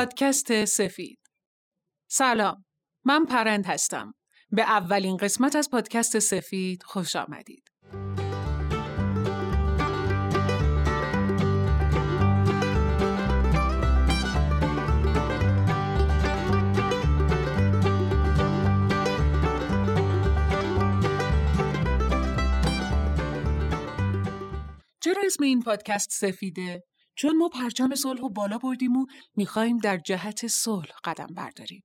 پادکست سفید. سلام من پرند هستم. به اولین قسمت از پادکست سفید خوش آمدید. چرا اسم این پادکست سفیده؟ چون ما پرچم صلح و بالا بردیم و می‌خوایم در جهت صلح قدم برداریم.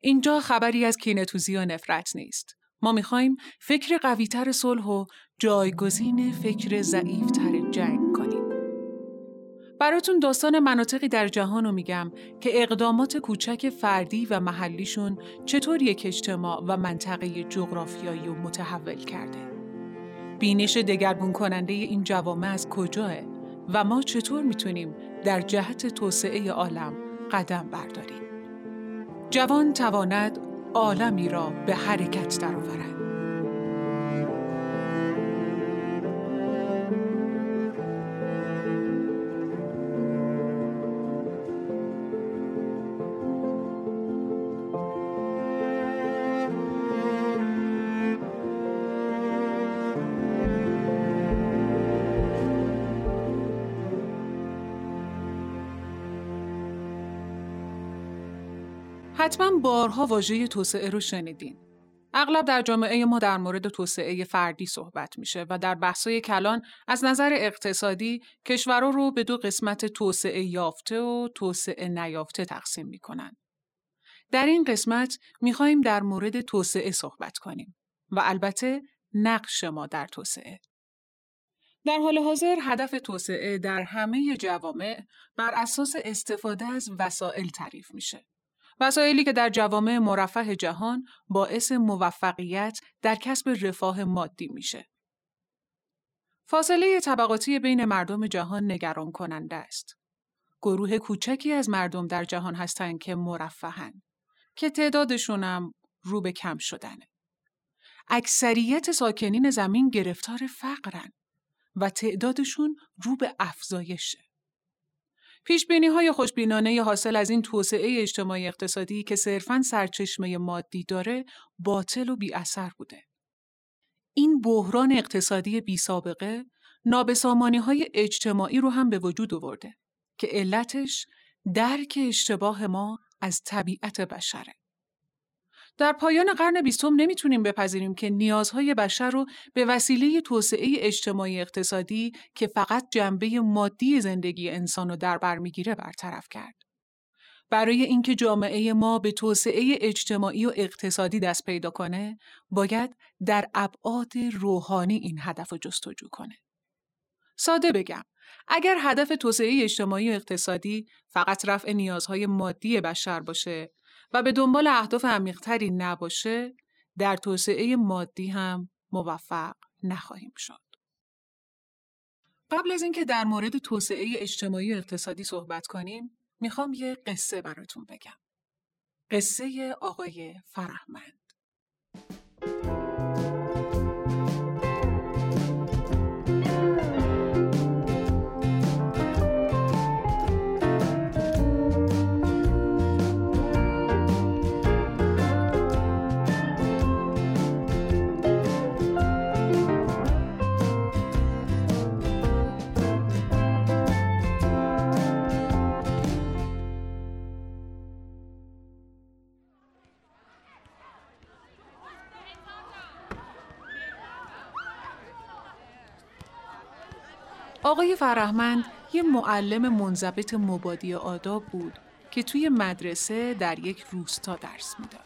اینجا خبری از کینتوزی و نفرت نیست. ما می‌خوایم فکر قویتر صلح و جایگزین فکر ضعیفتر جنگ کنیم. براتون داستان مناطقی در جهان رو میگم که اقدامات کوچک فردی و محلیشون چطور یک اجتماع و منطقه جغرافیایی و متحول کرده. بینش دگرگون کننده این جوامع از کجاه و ما چطور می‌تونیم در جهت توسعه عالم قدم برداریم. جوان تواند عالمی را به حرکت درآورد. بارها واژه توسعه رو شنیدین. اغلب در جامعه ما در مورد توسعه فردی صحبت میشه و در بحثای کلان از نظر اقتصادی کشورها رو به دو قسمت توسعه یافته و توسعه نیافته تقسیم می‌کنن. در این قسمت می‌خواهیم در مورد توسعه صحبت کنیم و البته نقش ما در توسعه. در حال حاضر هدف توسعه در همه جوامع بر اساس استفاده از وسایل تعریف میشه. وسایلی که در جوامع مرفه جهان باعث موفقیت در کسب رفاه مادی میشه. فاصله طبقاتی بین مردم جهان نگران کننده است. گروه کوچکی از مردم در جهان هستند که مرفهن که تعدادشون هم رو به کم شدنه. اکثریت ساکنین زمین گرفتار فقرن و تعدادشون رو به افزایشه. پیش بینی های خوشبینانه حاصل از این توسعه اجتماعی اقتصادی که صرفاً سرچشمه مادی داره باطل و بی اثر بوده. این بحران اقتصادی بی سابقه نابسامانی های اجتماعی رو هم به وجود آورده که علتش درک اشتباه ما از طبیعت بشره. در پایان قرن بیستم نمی‌تونیم بپذیریم که نیازهای بشر رو به وسیله توسعه اجتماعی اقتصادی که فقط جنبه مادی زندگی انسان رو در بر می‌گیره برطرف کرد. برای اینکه جامعه ما به توسعه اجتماعی و اقتصادی دست پیدا کنه، باید در ابعاد روحانی این هدف رو جستجو کنه. ساده بگم، اگر هدف توسعه اجتماعی و اقتصادی فقط رفع نیازهای مادی بشر باشه و به دنبال اهداف عمیقتری نباشه در توسعه مادی هم موفق نخواهیم شد. قبل از اینکه در مورد توسعه اجتماعی و اقتصادی صحبت کنیم، می‌خوام یه قصه براتون بگم. قصه آقای فرهمند. آقای فرهمند یه معلم منضبط مبادی آداب بود که توی مدرسه در یک روستا درس می‌داد.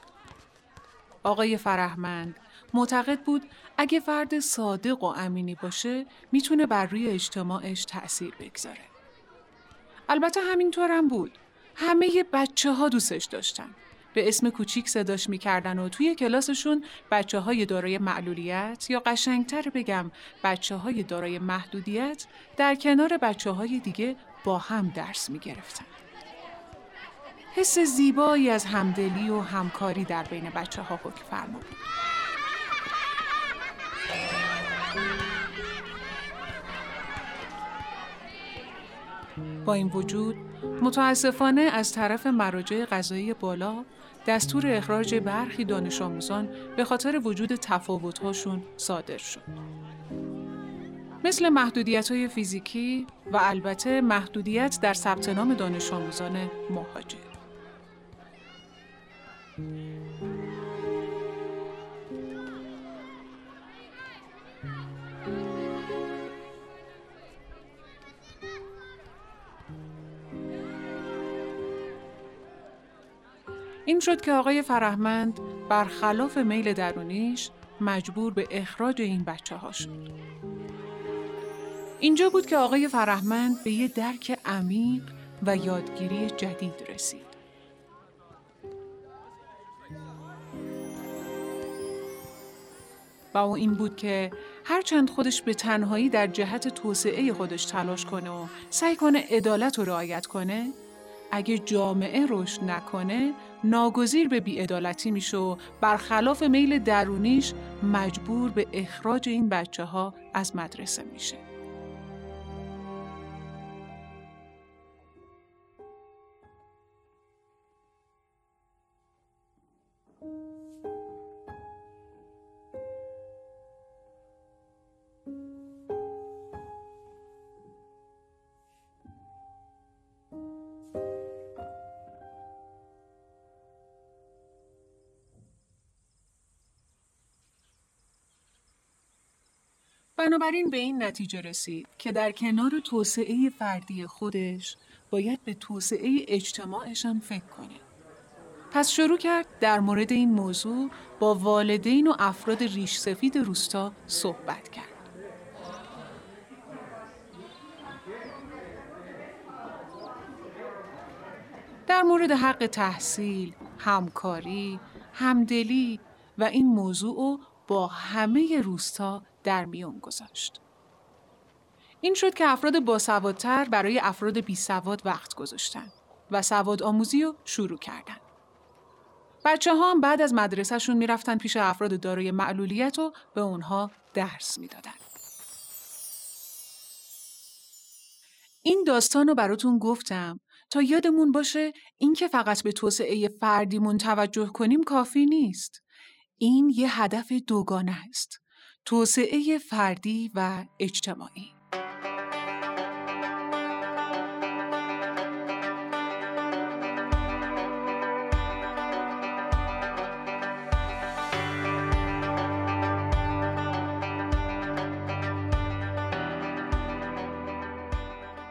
آقای فرهمند معتقد بود اگه فرد صادق و امینی باشه می‌تونه بر روی اجتماعش تأثیر بگذاره. البته همینطور هم بود. همه بچه ها دوستش داشتن. به اسم کوچیک صداش می‌کردن و توی کلاسشون بچه های دارای معلولیت یا قشنگتر بگم بچه های دارای محدودیت در کنار بچه های دیگه با هم درس می‌گرفتن. حس زیبایی از همدلی و همکاری در بین بچه ها حکم فرما بود. با این وجود متاسفانه از طرف مراجع قضایی بالا دستور اخراج برخی دانش آموزان به خاطر وجود تفاوت‌هاشون صادر شد. مثل محدودیت های فیزیکی و البته محدودیت در ثبت نام دانش آموزان مهاجر. این شد که آقای فرهمند برخلاف میل درونیش مجبور به اخراج این بچه ها شد. اینجا بود که آقای فرهمند به یه درک عمیق و یادگیری جدید رسید. و او این بود که هرچند خودش به تنهایی در جهت توسعه خودش تلاش کنه و سعی کنه عدالت رو رعایت کنه اگه جامعه رشد نکنه ناگزیر به بیعدالتی میشه و برخلاف میل درونیش مجبور به اخراج این بچه ها از مدرسه میشه. بنابراین به این نتیجه رسید که در کنار توسعه فردی خودش باید به توسعه اجتماعش هم فکر کنه. پس شروع کرد در مورد این موضوع با والدین و افراد ریش سفید روستا صحبت کرد. در مورد حق تحصیل، همکاری، همدلی و این موضوع با همه روستا در میون گذاشت. این شد که افراد باسوادتر برای افراد بی سواد وقت گذاشتن و سواد آموزی رو شروع کردن. بچه ها هم بعد از مدرسهشون می‌رفتن پیش افراد دارای معلولیت و به اونها درس می‌دادن. این داستان رو براتون گفتم تا یادمون باشه اینکه فقط به توسعه فردیمون توجه کنیم کافی نیست. این یه هدف دوگانه است. توسعه فردی و اجتماعی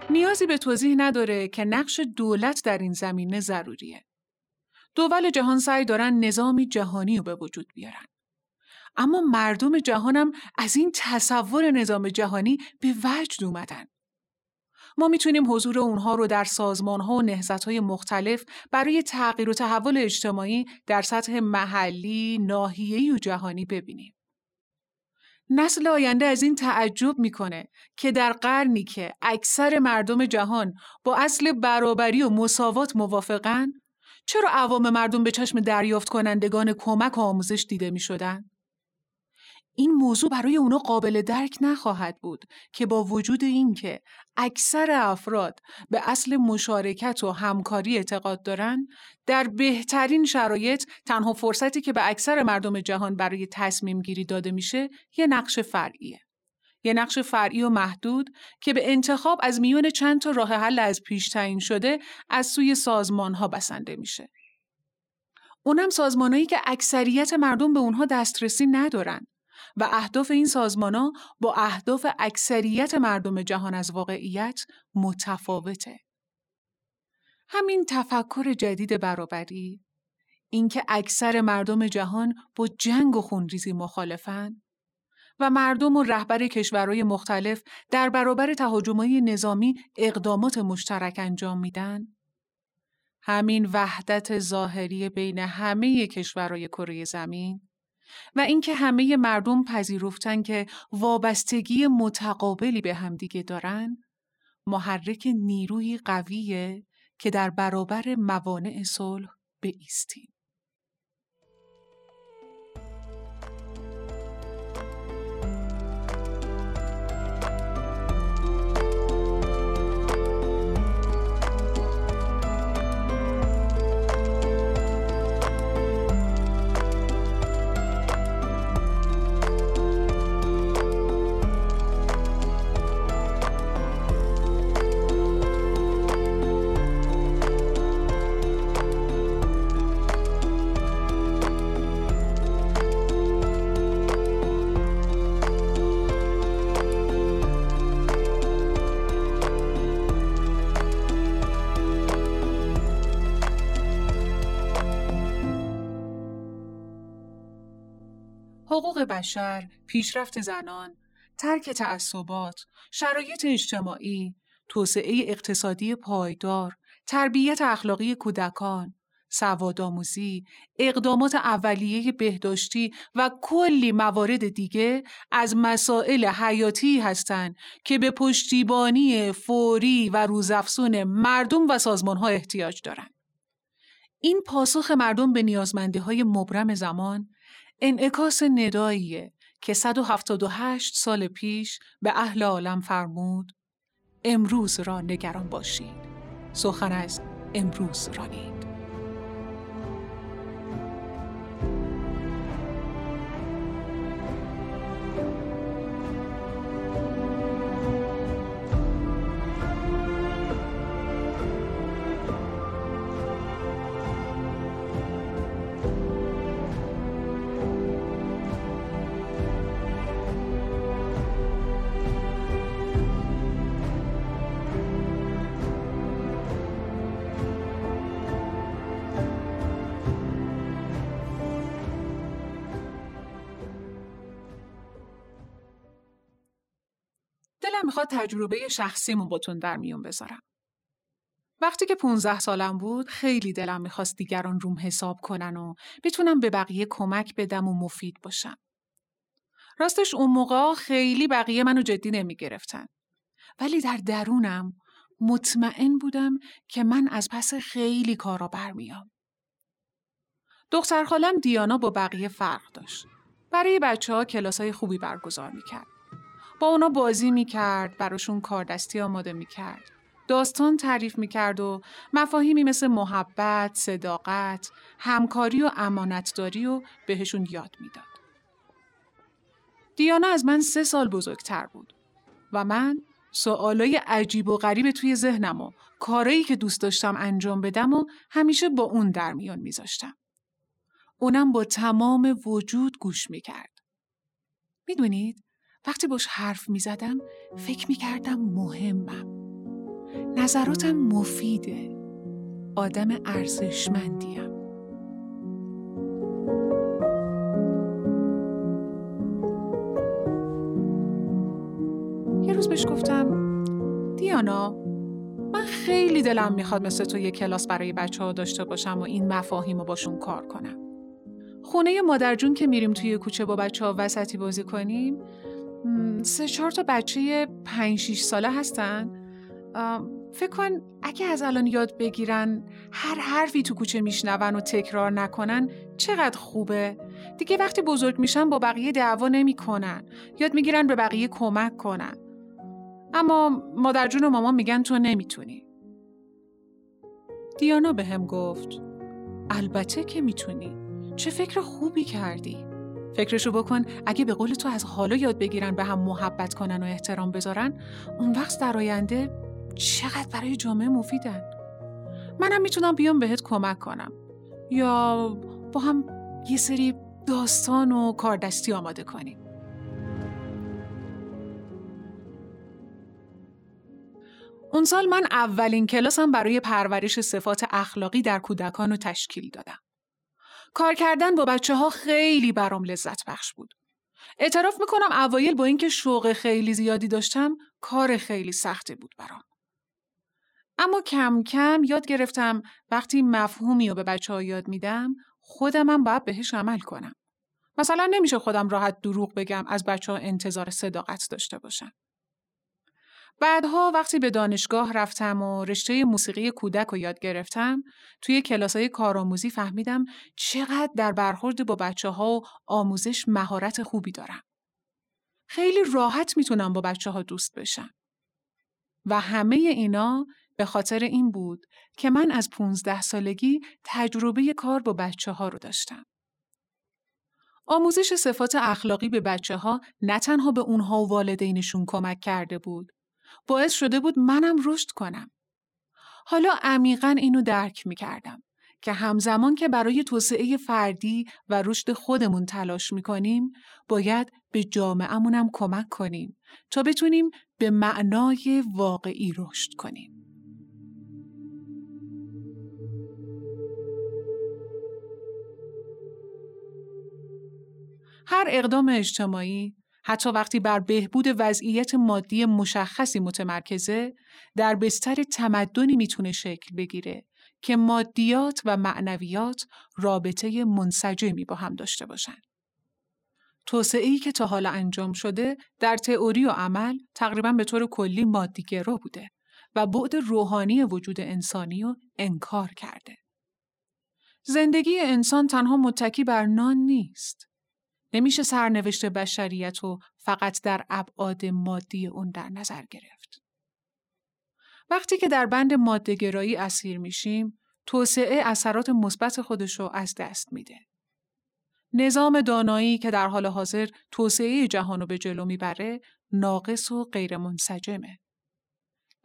نیازی به توضیح نداره که نقش دولت در این زمینه ضروریه. دول جهان سعی دارن نظامی جهانی رو به وجود بیارن. اما مردم جهانم از این تصور نظام جهانی به وجد اومدن. ما می‌تونیم حضور اونها رو در سازمان ها و نهزت های مختلف برای تغییر و تحول اجتماعی در سطح محلی، ناحیه‌ای و جهانی ببینیم. نسل آینده از این تعجب می‌کنه که در قرنی که اکثر مردم جهان با اصل برابری و مساوات موافقن چرا عوام مردم به چشم دریافت کنندگان کمک و آموزش دیده می شدن؟ این موضوع برای اونا قابل درک نخواهد بود که با وجود اینکه اکثر افراد به اصل مشارکت و همکاری اعتقاد دارند در بهترین شرایط تنها فرصتی که به اکثر مردم جهان برای تصمیم گیری داده میشه یه نقش فرعیه. یه نقش فرعی و محدود که به انتخاب از میون چند تا راه حل از پیش تعیین شده از سوی سازمان ها بسنده میشه. اونم سازمانهایی که اکثریت مردم به اونها دسترسی ندارن. و اهداف این سازمان ها با اهداف اکثریت مردم جهان از واقعیت متفاوته. همین تفکر جدید برابری اینکه اکثر مردم جهان با جنگ و خونریزی مخالفن و مردم و رهبر کشورهای مختلف در برابر تهاجمهای نظامی اقدامات مشترک انجام میدن همین وحدت ظاهری بین همه کشورهای کره زمین و اینکه همه مردم پذیرفتن که وابستگی متقابلی به همدیگه دارن محرک نیروی قویه که در برابر موانع صلح بایستیم. بشر، پیشرفت زنان، ترک تعصبات، شرایط اجتماعی، توسعه اقتصادی پایدار، تربیت اخلاقی کودکان، سوادآموزی، اقدامات اولیه بهداشتی و کلی موارد دیگه از مسائل حیاتی هستند که به پشتیبانی فوری و روزافزون مردم و سازمانها احتیاج دارند. این پاسخ مردم به نیازمندی های مبرم زمان انعکاس نداییه که 178 سال پیش به اهل عالم فرمود امروز را نگران باشید. سخن از امروز رانید. دلم می‌خواد تجربه شخصیمو باتون در میون بذارم. وقتی که 15 سالم بود خیلی دلم می‌خواست دیگران روم حساب کنن و بتونم به بقیه کمک بدم و مفید باشم. راستش اون موقع خیلی بقیه منو جدی نمی‌گرفتن. ولی در درونم مطمئن بودم که من از پس خیلی کارا برمیام. دختر خالم دیانا با بقیه فرق داشت. برای بچه ها کلاس های خوبی برگزار می‌کرد. با اونا بازی می‌کرد براشون کاردستی آماده می‌کرد داستان تعریف می‌کرد و مفاهیمی مثل محبت، صداقت، همکاری و امانتداری و بهشون یاد می‌داد. دیانا از من سه سال بزرگتر بود و من سوالای عجیب و غریب توی ذهنم و کارایی که دوست داشتم انجام بدم و همیشه با اون در میان میذاشتم. اونم با تمام وجود گوش می‌کرد. می‌دونید وقتی باش حرف می زدم فکر می کردم مهمم. نظراتم مفیده. آدم ارزشمندیم. یه روز بهش گفتم دیانا من خیلی دلم می‌خواد مثل تو یه کلاس برای بچه ها داشته باشم و این مفاهیم رو باشون کار کنم. خونه مادرجون که میریم توی کوچه با بچه ها وسطی بازی کنیم سه چهار تا بچه پنج شیش ساله هستن. فکر کن اگه از الان یاد بگیرن هر حرفی تو کوچه میشنون و تکرار نکنن چقدر خوبه؟ دیگه وقتی بزرگ میشن با بقیه دعوا نمی‌کنن. یاد می‌گیرن به بقیه کمک کنن. اما مادر جون و مامان میگن تو نمی‌تونی. دیانا به هم گفت البته که می‌تونی. چه فکر خوبی کردی. فکرشو بکن اگه به قول تو از حالا یاد بگیرن به هم محبت کنن و احترام بذارن اون وقت در آینده چقدر برای جامعه مفیدن. منم می‌تونم بیام بهت کمک کنم. یا با هم یه سری داستان و کاردستی آماده کنیم. اون سال من اولین کلاسم برای پرورش صفات اخلاقی در کودکان رو تشکیل دادم. کار کردن با بچه ها خیلی برام لذت بخش بود. اعتراف می‌کنم اوایل با اینکه شوق خیلی زیادی داشتم کار خیلی سختی بود برام. اما کم کم یاد گرفتم وقتی مفهومی رو به بچه ها یاد میدم خودمم باید بهش عمل کنم. مثلا نمیشه خودم راحت دروغ بگم از بچه ها انتظار صداقت داشته باشم. بعدها وقتی به دانشگاه رفتم و رشته موسیقی کودک رو یاد گرفتم توی کلاس های کارآموزی فهمیدم چقدر در برخورد با بچه ها و آموزش مهارت خوبی دارم. خیلی راحت می‌تونم با بچه ها دوست بشم. و همه اینا به خاطر این بود که من از 15 سالگی تجربه کار با بچه ها رو داشتم. آموزش صفات اخلاقی به بچه ها نه تنها به اونها و والدینشون کمک کرده بود باعث شده بود منم رشد کنم. حالا عمیقا اینو درک می کردم که همزمان که برای توسعه فردی و رشد خودمون تلاش می کنیم باید به جامعهمونم کمک کنیم تا بتونیم به معنای واقعی رشد کنیم. هر اقدام اجتماعی حتی وقتی بر بهبود وضعیت مادی مشخصی متمرکزه در بستر تمدنی می‌تونه شکل بگیره که مادیات و معنویات رابطه منسجمی با هم داشته باشن. توسعه که تا حالا انجام شده در تئوری و عمل تقریبا به طور کلی مادیگرا بوده و بعد روحانی وجود انسانی رو انکار کرده. زندگی انسان تنها متکی بر نان نیست. نمیشه سرنوشت بشریت رو فقط در ابعاد مادی اون در نظر گرفت. وقتی که در بند مادهگرایی اسیر میشیم، توسعه اثرات مثبت خودش رو از دست میده. نظام دانایی که در حال حاضر توسعه جهان رو به جلو می‌بره، ناقص و غیر منسجمه.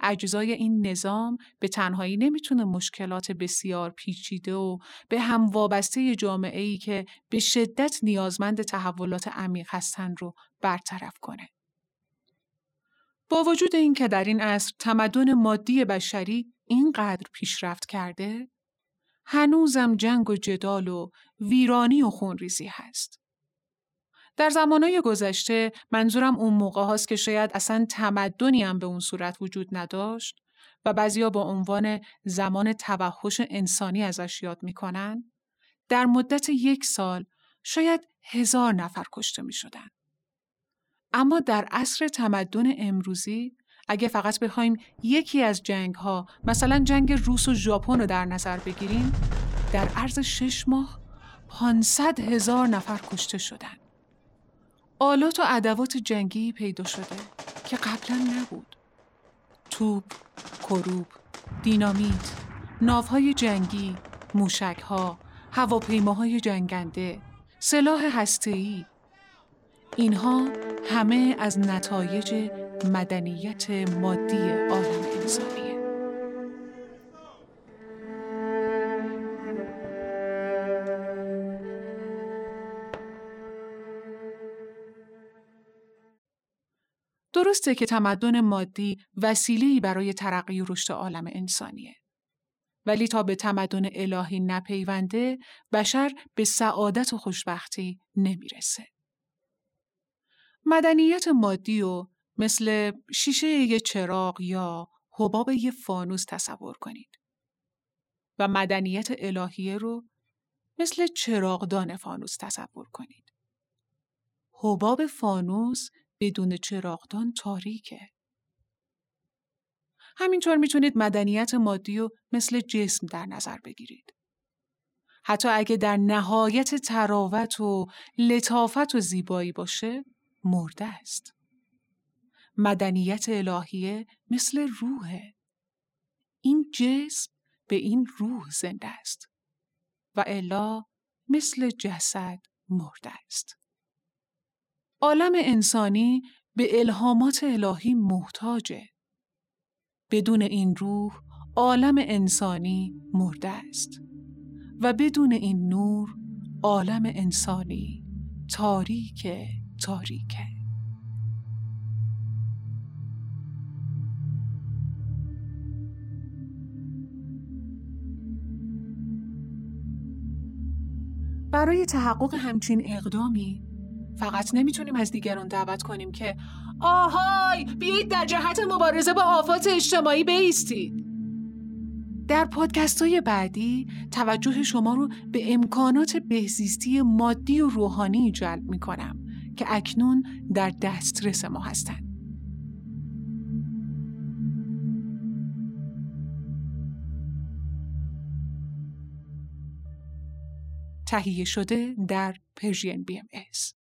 اجزای این نظام به تنهایی نمی‌تونه مشکلات بسیار پیچیده و به هم وابسته جامعه ای که به شدت نیازمند تحولات عمیق هستند رو برطرف کنه. با وجود اینکه در این عصر تمدن مادی بشری اینقدر پیشرفت کرده، هنوزم جنگ و جدال و ویرانی و خونریزی هست. در زمانهای گذشته منظورم اون موقع هاست که شاید اصلا تمدنی هم به اون صورت وجود نداشت و بعضیا با عنوان زمان توحش انسانی ازش یاد می‌کنن در مدت یک سال شاید هزار نفر کشته می شدن. اما در عصر تمدن امروزی اگه فقط بخوایم یکی از جنگ ها مثلا جنگ روس و ژاپن رو در نظر بگیریم در عرض شش ماه 500 هزار نفر کشته شدند. آلات و ادوات جنگی پیدا شده که قبلا نبود. توپ، کروب، دینامیت، ناوهای جنگی، موشکها، هواپیماهای جنگنده، سلاح هسته‌ای اینها همه از نتایج مدنیت مادی عالم انسانی درسته که تمدن مادی وسیله‌ای برای ترقی و رشد عالم انسانیه. ولی تا به تمدن الهی نپیونده بشر به سعادت و خوشبختی نمی‌رسه. مدنیت مادی و مثل شیشه یه چراغ یا حباب یه فانوس تصور کنید. و مدنیت الهیه رو مثل چراغدان فانوس تصور کنید. حباب فانوس بدون چراغدان تاریکه. همینطور می‌تونید مدنیت مادی و مثل جسم در نظر بگیرید. حتی اگه در نهایت تراوت و لطافت و زیبایی باشه، مرده است. مدنیت الهیه مثل روحه. این جسم به این روح زنده است و الا مثل جسد مرده است. عالم انسانی به الهامات الهی محتاجه. بدون این روح عالم انسانی مرده است و بدون این نور عالم انسانی تاریک تاریکه. برای تحقق همچین اقدامی فقط نمی‌تونیم از دیگران دعوت کنیم که آهای بیایید در جهت مبارزه با آفات اجتماعی بیستید. در پادکست های بعدی توجه شما رو به امکانات بهزیستی مادی و روحانی جلب می کنم که اکنون در دسترس ما هستند. تهیه شده در پرژین بی ام ایس.